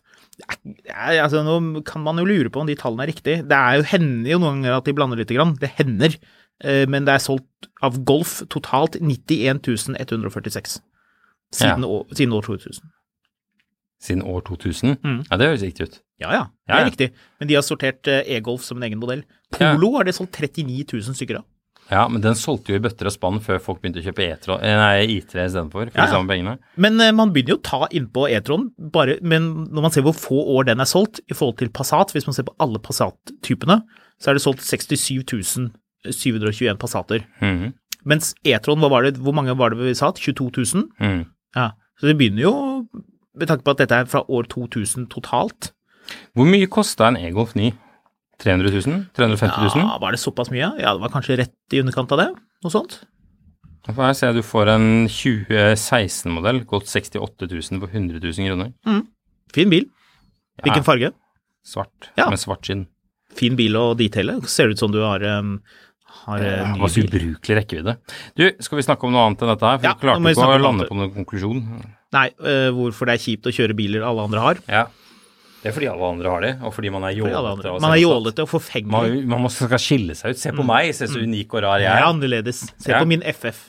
Er, altså, nå kan man jo lure på om de tallene er riktige. Det er jo, hender jo noen ganger at de blander lite grann. Det hender. Eh, men det er solgt av Golf totalt 91 146 siden, Ja. år, siden år 2000. Siden år 2000? Mm. Ja, det høres riktig ut. Ja, ja, det Ja, er ja. riktig. Men de har sortert eh, e-golf som en egen modell. Ja. Polo har det solgt 39 000 stykker av. Ja, men den solgte jo i bøtter og spann før folk begynte å kjøpe E3, eh, nei, I3 istedenfor, for Ja, de samme pengene. Men eh, man begynner jo å ta innpå E-tron, bare, men når man ser hvor få år den er solgt i forhold til Passat, hvis man ser på alle Passat-typene, så er det solgt 67 721 Passater. Mhm. Mens E-tron, hvor mange var det vi sa? 22 000? Mm. Ja, så det begynner jo, med tanke på at dette er fra år 2000 totalt. Hvor mye kosta en e-golf ny? 300 000? 350 000? Ja, var det såpass mye? Ja, det var kanskje rett i underkant av det, noe sånt. Da får jeg se du får en 2016-modell, gått 68 000 på 100 000 kroner. Fin bil. Hvilken Ja. farge? Svart, Ja. med svart skinn. Fin bil å detaile. Ser ut som du har, um, har ja, Det ny bil. ubrukelig rekkevidde. Du, skal vi snakke om noe annet enn dette her? For Ja, du klarte ikke å lande på noen konklusjon. Nei, uh, hvorfor det er kjipt å kjøre biler alle andre har. Ja. Det er fordi alle andre har det, og fordi man er jålete. Man er jålete og forfengelig. Man, man må, skal skille seg ut. Se på meg, se så unik og rar jeg Jeg er er. annerledes. Se Ja. på min FF.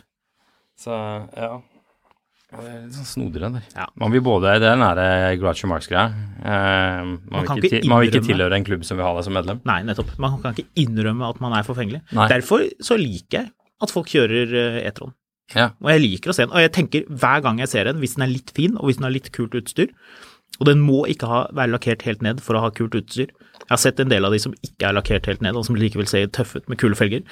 Så, ja. Det er litt sånn den der. Ja. Man vil både, det er den nære Groucho Marx-greia. Eh, man, Man vil ikke ikke man vil ikke tilhøre en klubb som vil ha deg som medlem. Nei, nettopp. Man kan ikke innrømme at man er forfengelig. Nei. Derfor så liker jeg at folk kjører uh, E-tron. Ja. Og jeg liker å se den. Og jeg tenker hver gang jeg ser en, hvis den er litt fin, og hvis den har litt kult utstyr, og den må ikke ha, være lakkert helt ned for å ha kult utstyr. Jeg har sett en del av de som ikke er lakkert helt ned, og som likevel ser tøffe ut med kule felger.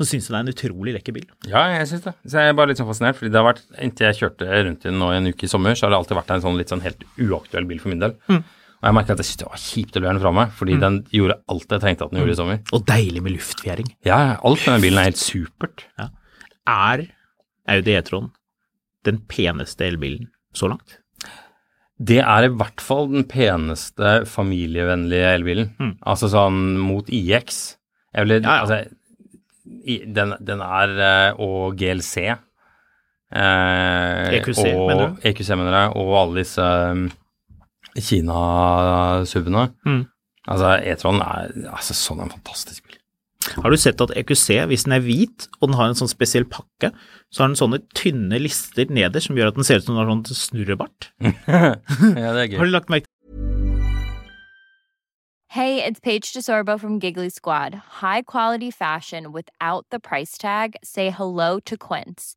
Så syns jeg det er en utrolig lekker bil. Ja, jeg syns det. Så jeg er bare litt sånn fascinert, fordi det har vært, inntil jeg kjørte rundt i den nå i en uke i sommer, så har det alltid vært en sånn litt sånn helt uaktuell bil for min del. Mm. Og jeg merker at jeg syntes det var kjipt å levere den fra meg, fordi den gjorde alt jeg trengte at den gjorde i sommer. Og deilig med luftfjæring. Ja, alt med den bilen er helt supert. Er Audi E-tron den peneste elbilen så langt? Det er i hvert fall den peneste familievennlige elbilen. Mm. Altså sånn mot IX. Jeg vil, Ja, ja. Altså, i, den, den er eh, Og GLC. Eh, EQC, og, mener du? EQC, mener jeg. Og alle disse um, Kina-subene. Mm. Altså, E-tron er altså, sånn en fantastisk bil. Har du sett at EQC, hvis den er hvit, og den har en sånn spesiell pakke, så har den sånne tynne lister nederst som gjør at den ser ut som den har sånn snurrebart? ja, det er gøy. Har du lagt merke Hey, it's Paige DeSorbo from Giggly Squad. High quality fashion without the price tag. Say hello to Quince.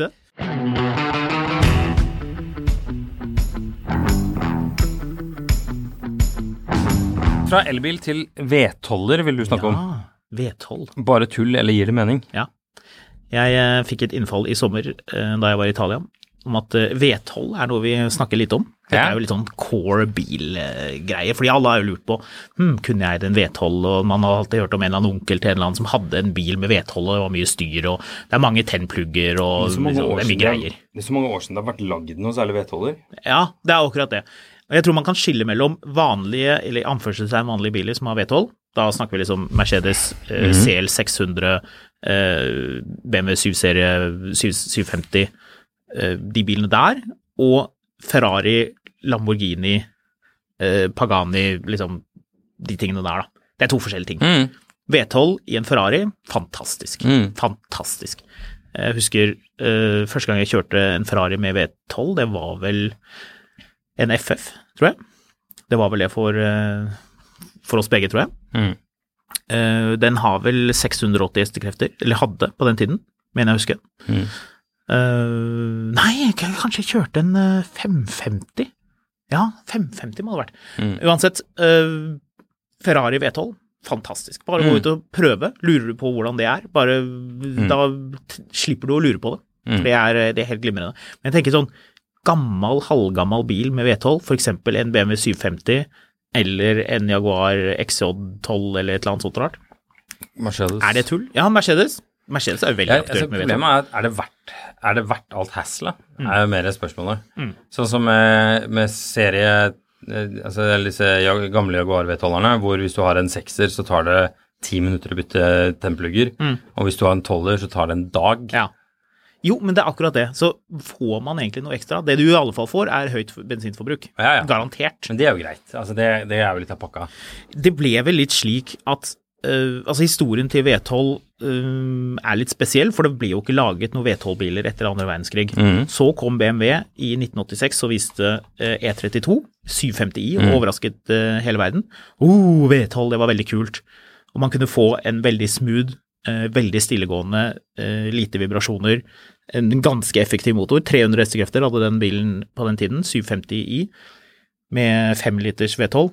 Det? Fra elbil til V12-er vil du snakke om. Ja, V12. Bare tull, eller gir det mening? Ja. Jeg eh, fikk et innfall i sommer eh, da jeg var i Italia, om at vedhold V12 er noe vi snakker litt om. Det er jo litt sånn core bil-greie, fordi alle har jo lurt på hm, kunne jeg en V12, og man har alltid hørt om en eller annen onkel til en eller annen som hadde en bil med V12 og det var mye styr, og det er mange tennplugger og Det er liksom, det er mye greier. Det er så mange år siden det har vært lagd noe særlig V12-er. Ja, det er akkurat det. Og jeg tror man kan skille mellom vanlige, eller anførselstegn vanlige biler som har V12. Da snakker vi liksom Mercedes eh, CL 600, eh, BMW 7-serie 750, eh, de bilene der, og Ferrari, Lamborghini, eh, Pagani, liksom de tingene der, da. Det er to forskjellige ting. Mm. V12 i en Ferrari, fantastisk. Mm. Fantastisk. Jeg husker eh, første gang jeg kjørte en Ferrari med V12, det var vel en FF, tror jeg. Det var vel det for, eh, for oss begge, tror jeg. Mm. Uh, den har vel 680 hestekrefter, eller hadde på den tiden, mener jeg å huske. Mm. Eh, nei, kanskje jeg kjørte en eh, 550? Ja, 550 må det ha vært. Mm. Uansett, uh, Ferrari V12, fantastisk. Bare gå Mm. ut og prøve. Lurer du på hvordan det er, bare da t- slipper du å lure på det. Mm. Det er, det er helt glimrende. Men jeg tenker sånn gammel, halvgammel bil med V12, for eksempel en BMW 750 eller en Jaguar XJ12 eller et eller annet sånt rart. Mercedes. Er det tull? Ja, Mercedes. Mercedes er jo veldig aktuelt altså, med V12. problemet er, er det verdt, er det verdt alt hasselet? er jo mer spørsmålet. Mm. Sånn som med, med serie eh, Altså disse gamle Jaguar V12-erne, hvor hvis du har en sekser, så tar det ti minutter å bytte tennplugger. Mm. Og hvis du har en tolver, så tar det en dag. Ja. Jo, men det er akkurat det. Så får man egentlig noe ekstra. Det du i alle fall får, er høyt bensinforbruk. Ja, ja. Garantert. Men det er jo greit. Altså det, det er jo litt av pakka. Det ble vel litt slik at øh, Altså, historien til V12 øh, er litt spesiell, for det ble jo ikke laget noen V12-biler etter andre verdenskrig. Mm. Så kom BMW i 1986 og viste uh, E32 750i og mm. overrasket øh, hele verden. Oh, V12, det var veldig kult. Og man kunne få en veldig smooth, veldig stillegående, lite vibrasjoner, en ganske effektiv motor. 300 hestekrefter hadde den bilen på den tiden, 750i, med 5 liters V12.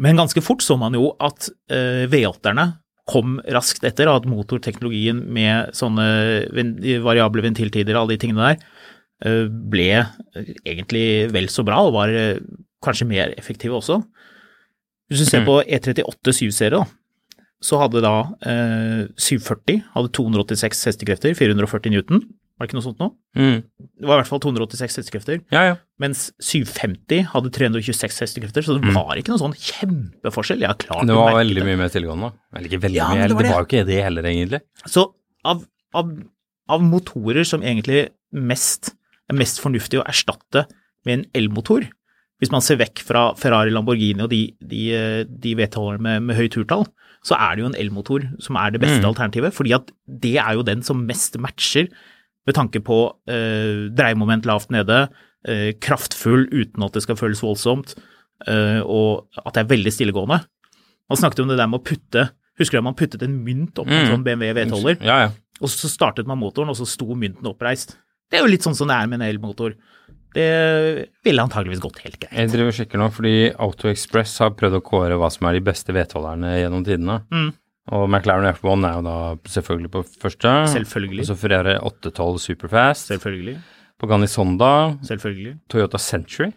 Men ganske fort så man jo at eh, V8-erne kom raskt etter, og at motorteknologien med sånne variable ventiltider og alle de tingene der eh, ble egentlig vel så bra, og var eh, kanskje mer effektive også. Hvis du ser Mm. på E E38 7-serie, så hadde da eh, 740 hadde 286 hestekrefter, 440 newton. Var det ikke noe sånt nå? Mm. Det var i hvert fall 286 hestekrefter. Ja, ja. Mens 750 hadde 326 hestekrefter, så det Mm. var ikke noen sånn kjempeforskjell. Ja, klart Det var veldig det. mye mer tilgående. Eller ikke veldig Ja, mye, det var det det. var jo ikke det heller, egentlig. Så av, av, av motorer som egentlig mest, er mest fornuftig å erstatte med en elmotor, hvis man ser vekk fra Ferrari, Lamborghini og de, de, de V12-erne med, med høyt turtall, så er det jo en elmotor som er det beste Mm. alternativet, fordi at det er jo den som mest matcher med tanke på eh, dreiemoment lavt nede, eh, kraftfull uten at det skal føles voldsomt, eh, og at det er veldig stillegående. Man snakket om det der med å putte Husker du at man puttet en mynt opp på en Mm. sånn BMW V12-er? Ja, ja. Og så startet man motoren, og så sto mynten oppreist. Det er jo litt sånn som det er med en elmotor. Det ville antageligvis gått helt greit. Jeg driver og sjekker nå, fordi AutoExpress har prøvd å kåre hva som er de beste V12-erne gjennom tidene. Mm. Og McLaren F1 er jo da selvfølgelig på første. Selvfølgelig. Og så Ferrari 812 Superfast. Selvfølgelig. Pagani Sonda. Selvfølgelig. Toyota Century.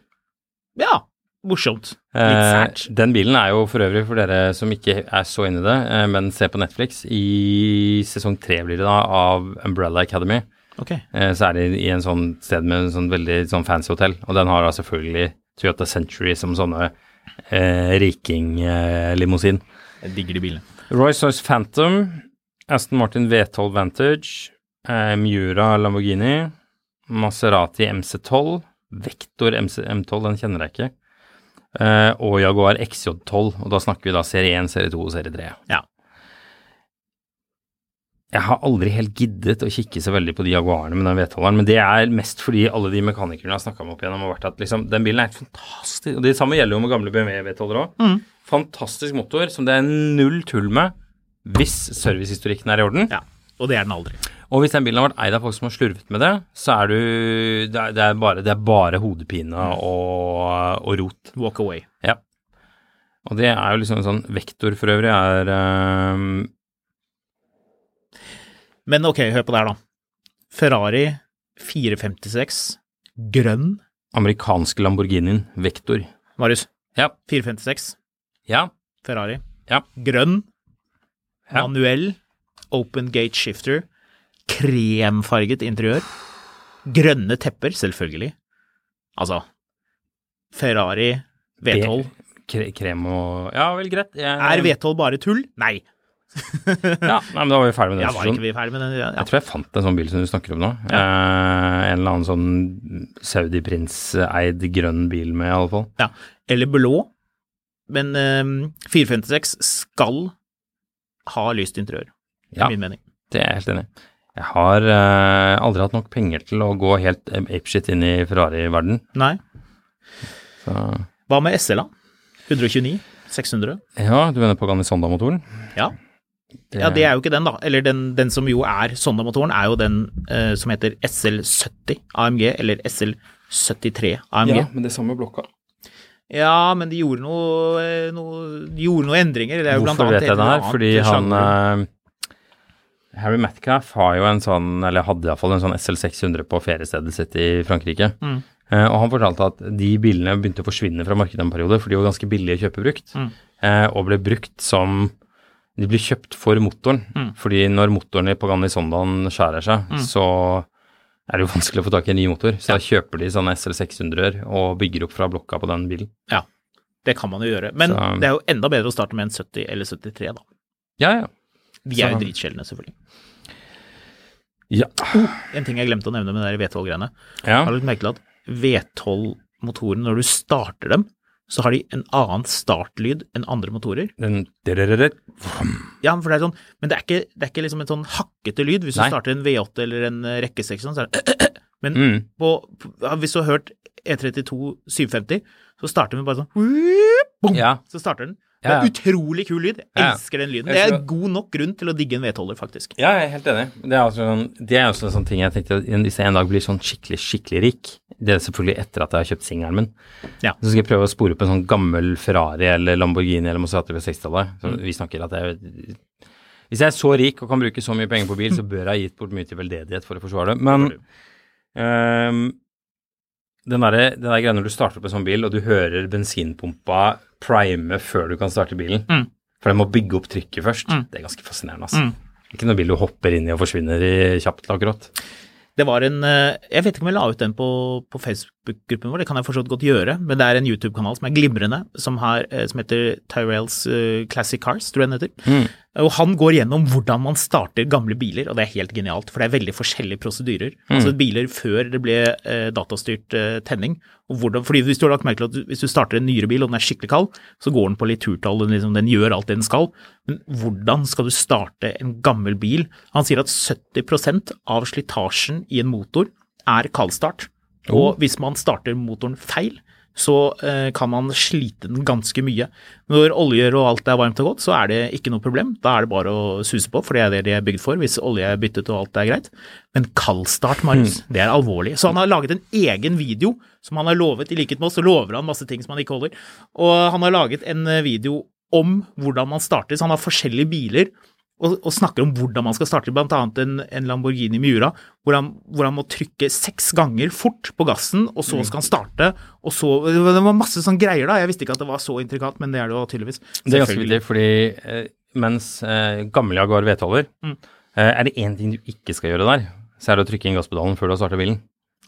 Ja, morsomt. Litt Eh, den bilen er jo for øvrig, for dere som ikke er så inne i det, eh, men ser på Netflix, i sesong tre blir det da av Umbrella Academy. Ok. Eh, så er det i en sånn sted med en sånn veldig sånn fancy hotell, og den har da selvfølgelig Toyota Century som sånne eh, riking-limousin. Jeg digger de bilene. Royce Royce Phantom, Aston Martin V12 Vantage, eh, Miura Lamborghini, Maserati MC12, Vector MC, M12, den kjenner jeg ikke, eh, og Jaguar XJ12, og da snakker vi da serie 1, serie 2 og serie 3. Ja. Jeg har aldri helt giddet å kikke så veldig på de Jaguarene med den V12-eren, men det er mest fordi alle de mekanikerne jeg har snakka med opp igjennom, har vært at liksom, den bilen er helt fantastisk. Og det samme gjelder jo med gamle BMW V12-er òg. Mm. Fantastisk motor som det er null tull med hvis servicehistorikken er i orden. Ja. Og det er den aldri. Og hvis den bilen har vært eid av folk som har slurvet med det, så er du Det er, det er, bare, det er bare hodepine og, og rot. Walk away. Ja. Og det er jo liksom en sånn Vektor for øvrig er um... Men ok, hør på det her, da. Ferrari 456, grønn. amerikanske Lamborghinien Vektor. Marius, Ja. 456, Ja. Ferrari. Ja. Grønn. Ja. Manuell. Open gate shifter. Kremfarget interiør. Grønne tepper, selvfølgelig. Altså Ferrari V12. Kre krem og Ja vel, greit. Jeg, Er V12 bare tull? Nei. Ja, nei, men da var vi ferdig med den Ja, var diskusjonen. ferdig med den? Ja. Jeg tror jeg fant en sånn bil som du snakker om nå. Eh, en eller annen sånn Saudi-prins-eid grønn bil med, i alle fall. ja. Eller blå. Men eh, 456 skal ha lyst interiør, Ja. i min mening. Det er jeg helt enig i. Jeg har eh, aldri hatt nok penger til å gå helt eh, apeshit inn i Ferrari-verden. Nei. Så Hva med SL, da? 129? 600? ja, du mener Pagani Sonda-motoren? Ja. Ja, det er jo ikke den, da. Eller den, den som jo er Sonda-motoren, er jo den eh, som heter SL70 AMG, eller SL73 AMG. Ja, men det er samme blokka. Men de gjorde noe, eh, noe, de gjorde noen endringer. Det er jo blant Hvorfor annet vet jeg det her? Fordi han eh, Harry Metcalf har jo en sånn, eller hadde iallfall en sånn SL600 på feriestedet sitt i Frankrike. Mm. Uh, og han fortalte at de bilene begynte å forsvinne fra markedet en periode, for de var ganske billige å kjøpe brukt, Mm. uh, og ble brukt som De blir kjøpt for motoren, Mm. fordi når motoren i Pagani Sondaen skjærer seg, Mm. så er det jo vanskelig å få tak i en ny motor. Så da kjøper de sånne SL600-er og bygger opp fra blokka på den bilen. Ja, Det kan man jo gjøre. Men Så- det er jo enda bedre å starte med en 70 eller 73, da. Ja, ja. De er jo dritsjeldne, selvfølgelig. Ja. En ting jeg glemte å nevne med de V12-greiene. ja. Har du merket at V12-motorene, når du starter dem, så har de en annen startlyd enn andre motorer. Den. Ja, for det er sånn, men det er ikke, det er ikke liksom en sånn hakkete lyd. Hvis Nei. du starter en V8 eller en eh, rekkeseksjon, så er det Men Mm. på, hvis du har hørt E E32 750, så starter den bare sånn Ja. Så starter den. Det er ja. utrolig kul lyd. Jeg Ja. elsker den lyden. Det er god nok grunn til å digge en V12-er, faktisk. Ja, jeg er helt enig. Det er, altså, sånn- det er også en sånn ting jeg tenkte hvis jeg en dag blir sånn skikkelig, skikkelig rik Det er selvfølgelig etter at jeg har kjøpt singelen min. Ja. Så skal jeg prøve å spore opp en sånn gammel Ferrari eller Lamborghini eller Maserati ved 60-tallet. Mm. Vi snakker at jeg Hvis jeg er så rik og kan bruke så mye penger på bil, så bør jeg ha gitt bort mye til veldedighet for å forsvare det. Men um, den der, den der greia når du starter opp en sånn bil, og du hører bensinpumpa prime før du kan starte bilen Mm. For den må bygge opp trykket først. Mm. Det er ganske fascinerende, altså. Mm. Ikke noe bil du hopper inn i og forsvinner i kjapt, akkurat. Det var en eh, Jeg vet ikke om jeg la ut den på, på Facebook-gruppen vår, det kan jeg fortsatt godt gjøre, men det er en YouTube-kanal som er glimrende, som, har, eh, som heter Tyrells eh, Classic Cars, tror jeg den heter. Mm. Og han går gjennom hvordan man starter gamle biler, og det er helt genialt, for det er veldig forskjellige prosedyrer. Mm. Altså biler før det ble eh, datastyrt eh, tenning. Og hvordan, fordi hvis du har lagt merke til at hvis du starter en nyere bil og den er skikkelig kald, så går den på litt turtall, liksom, den gjør alt det den skal. Men hvordan skal du starte en gammel bil? Han sier at 70% av slitasjen i en motor er kaldstart. Og hvis man starter motoren feil, så eh, kan man slite den ganske mye. Når oljer og alt er varmt og godt, så er det ikke noe problem. Da er det bare å suse på, for det er det de er bygd for, hvis olje er byttet og alt er greit. Men kaldstart, Marius, det er alvorlig. Så han har laget en egen video som han har lovet, i likhet med oss, så lover han masse ting som han ikke holder. Og han har laget en eh, video om hvordan man starter, så han har forskjellige biler og, og snakker om hvordan man skal starte, annet en, en Lamborghini Miura, hvor han, hvor han må trykke seks ganger fort på gassen, og så skal han starte, og så Det var masse sånne greier, da. Jeg visste ikke at det var så intrikat, men det er det jo tydeligvis. Det er ganske viktig, fordi eh, mens eh, gamle Jaguar V12-er Mm. eh, Er det én ting du ikke skal gjøre der, så er det å trykke inn gasspedalen før du har starta bilen.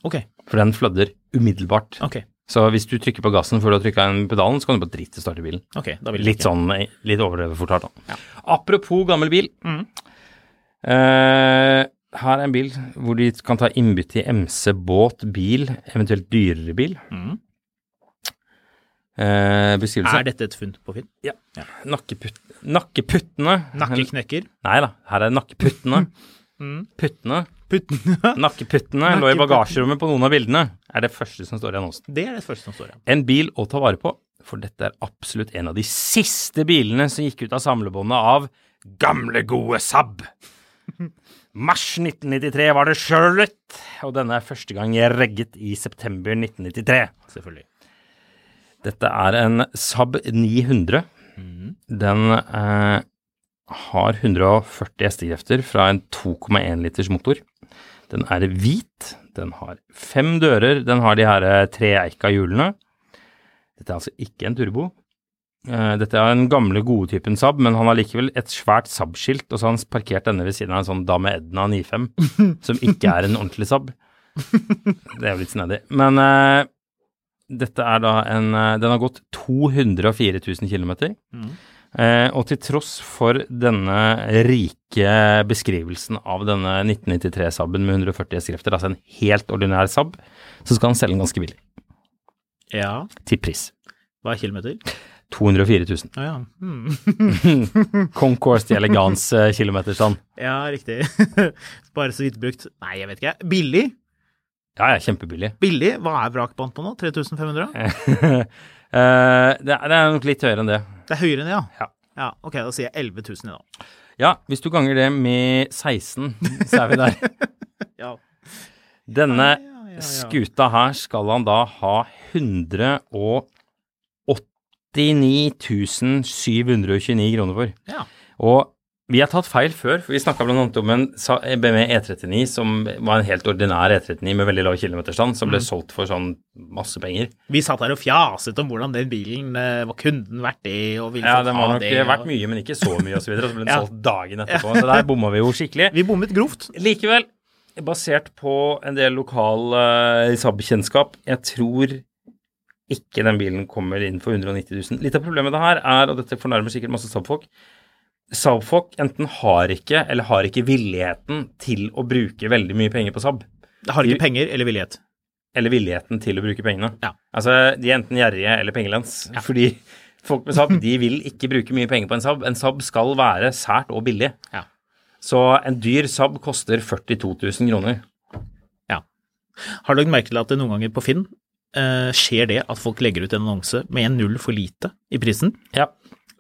Ok, For den flødder umiddelbart. ok, Så hvis du trykker på gassen før du har trykka inn pedalen, så kan du bare drite starte bilen. Okay, Litt ikke. sånn, litt overdrevet da. Ja. Apropos gammel bil. Mm. Uh, her er en bil hvor de kan ta innbytte i MC, båt, bil, eventuelt dyrere bil. Mm. Uh, beskrivelse. Er dette et funn på Finn? Nakkeputt, nakkeputtene. Nakkeknekker? Nei da, her er nakkeputtene. Mm. Puttene. Puttene. Nakkeputtene lå i bagasjerommet på noen av bildene. Er det første som står i annonsen. Det er det første som står igjen. En bil å ta vare på, for dette er absolutt en av de siste bilene som gikk ut av samlebåndet av gamle, gode Saab. Mars 1993 var det slutt, og denne er første gang jeg regget i september 1993. Selvfølgelig. Dette er en Saab 900. Den eh, har 140 hestekrefter fra en 2,1 liters motor. Den er hvit, den har fem dører, den har de her eh, treeika hjulene. Dette er altså ikke en turbo. Eh, Dette er den gamle, gode typen Saab, men han har likevel et svært Saab-skilt, og så har han parkert denne ved siden av en sånn Dame Edna 95, som ikke er en ordentlig Saab. Det er jo litt snedig. Men uh, dette er da en Den har gått 204 000 km. Mhm. Eh, og til tross for denne rike beskrivelsen av denne 1993-Saben med 140 hestekrefter, altså en helt ordinær Saab, så skal han selge den ganske billig. Ja. Til pris. Hva er kilometer? 204 000. Å ja. Hmm. Concourse til elegans eh, kilometerstand. Ja, riktig. Bare så vidt brukt. Nei, jeg vet ikke. Billig? Ja, ja, kjempebillig. Billig? Hva er vrakpant på nå? 3500? Eh, det, er, det er nok litt høyere enn det. Det er høyere enn det, ja? Ja. Ja, ok, da sier jeg 11 000 i dag. Ja, hvis du ganger det med 16, så er vi der. Ja. Denne skuta her skal han da ha 189 729 kroner for. Ja. Og vi har tatt feil før, for vi snakka bl.a. om en BMW E39 som var en helt ordinær E39 med veldig lav kilometerstand, som ble solgt for sånn masse penger. Vi satt her og fjaset om hvordan den bilen eh, var kunden verdt det, og ville Ja, den var nok det. og- mye, men ikke så mye, og så videre. Og så ble den Ja. solgt dagen etterpå. Så der bomma vi jo skikkelig. Vi bommet grovt. Likevel, basert på en del lokal uh, Saab-kjennskap, jeg tror ikke den bilen kommer inn for 190 000. Litt av problemet det her er, og dette fornærmer sikkert masse Saab-folk, Saab-folk enten har ikke eller har ikke villigheten til å bruke veldig mye penger på Saab. Har ikke penger eller villighet. Eller villigheten til å bruke pengene. Ja. Altså, de er enten gjerrige eller pengelens. Fordi folk med Saab, de vil ikke bruke mye penger på en Saab. En Saab skal være sært og billig. Ja. Så en dyr Saab koster 42 000 kroner. Har du lagt merke til at det noen ganger på Finn eh, skjer det at folk legger ut en annonse med en null for lite i prisen? Ja.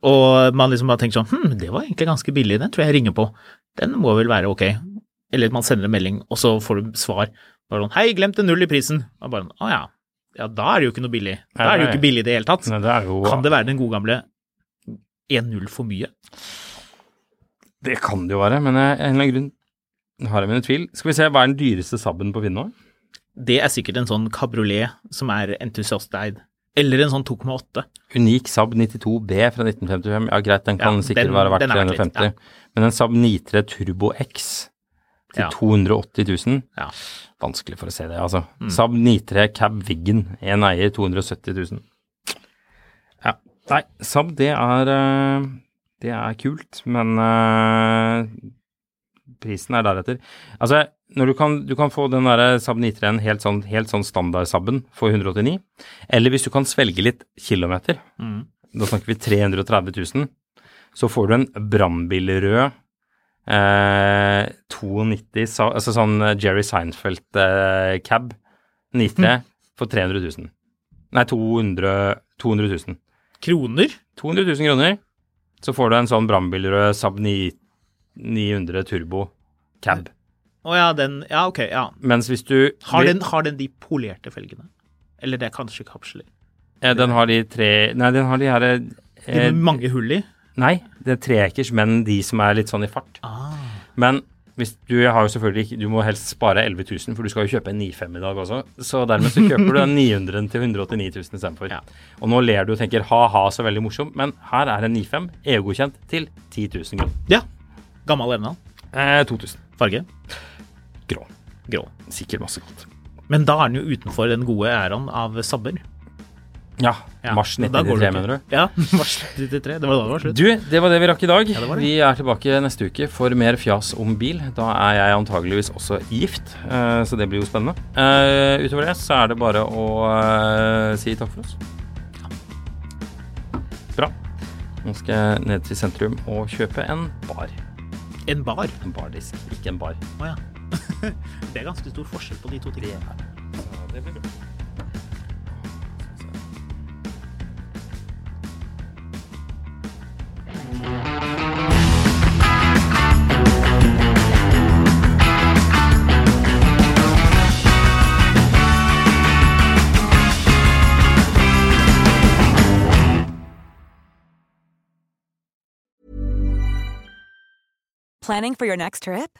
Og man liksom bare tenker sånn Hm, det var egentlig ganske billig, den tror jeg jeg ringer på. Den må vel være ok. Eller man sender en melding, og så får du svar. Bare sånn Hei, glemte null i prisen. Og bare Å ja. Ja, da er det jo ikke noe billig. Da er det jo ikke billig i det hele tatt. Nei, det jo Kan det være den gode gamle 1-0 for mye? Det kan det jo være, men jeg, en eller annen grunn har jeg mine tvil. Skal vi se, hva er den dyreste sabben på Finnål? Det er sikkert en sånn kabriolet som er entusiasteid. Eller en sånn 2,8. Unik Saab 92B fra 1955. Ja, greit, den kan Ja, sikkert den- være verdt den er verdt litt, 350. Men en Saab 93 Turbo X til Ja. 280 000 Ja. Vanskelig for å se det, altså. Mm. Saab 93 Cab Wiggen, én eier 270 000. Ja. Nei, Saab det er eh, Det er kult, men eh, prisen er deretter. Altså, når du kan, du kan få den der Saab 93-en helt sånn, helt sånn standard Saaben for 189, eller hvis du kan svelge litt kilometer, Mm. da snakker vi 330 000, så får du en brannbilrød eh, 92, altså sånn Jerry Seinfeld-cab, 93, for 300 000. Nei, 200, 200 000. Kroner? 200 000 kroner, så får du en sånn brannbilrød Saab 900 Turbo cab. Å ja, den Ja, ok, ja. Mens hvis du Har den, har den de polerte felgene? Eller det er kanskje kapsler? eh, Den har de tre Nei, den har de her De eh, med mange hull i? Nei, det er treekers, men de som er litt sånn i fart. Ah. Men hvis du har jo selvfølgelig ikke Du må helst spare 11 000, for du skal jo kjøpe en 95 i dag også. Så dermed så kjøper du den 900 til 189 000 istedenfor. Ja. Og nå ler du og tenker ha-ha, så veldig morsom, men her er en 95 EU-godkjent til 10 000 kroner. Ja. Gammel evne. Eh, 2000. Farge? Grå. Grå. Sikkert masse godt. Men da er den jo utenfor den gode æraen av sabber. Ja. Ja, Mars da 1993, mener du? Ja, mars 1993. Det var da det var slutt. Du, det var det vi rakk i dag. Ja, det var det. Vi er tilbake neste uke for mer fjas om bil. Da er jeg antageligvis også gift, eh, så det blir jo spennende. Eh, utover det så er det bare å eh, si takk for oss. Bra. Nå skal jeg ned til sentrum og kjøpe en bar. En bar. En bardisk, ikke en bar. Å ja. det er ganske stor forskjell på de to tingene. Så det blir bra. Planning for your next trip?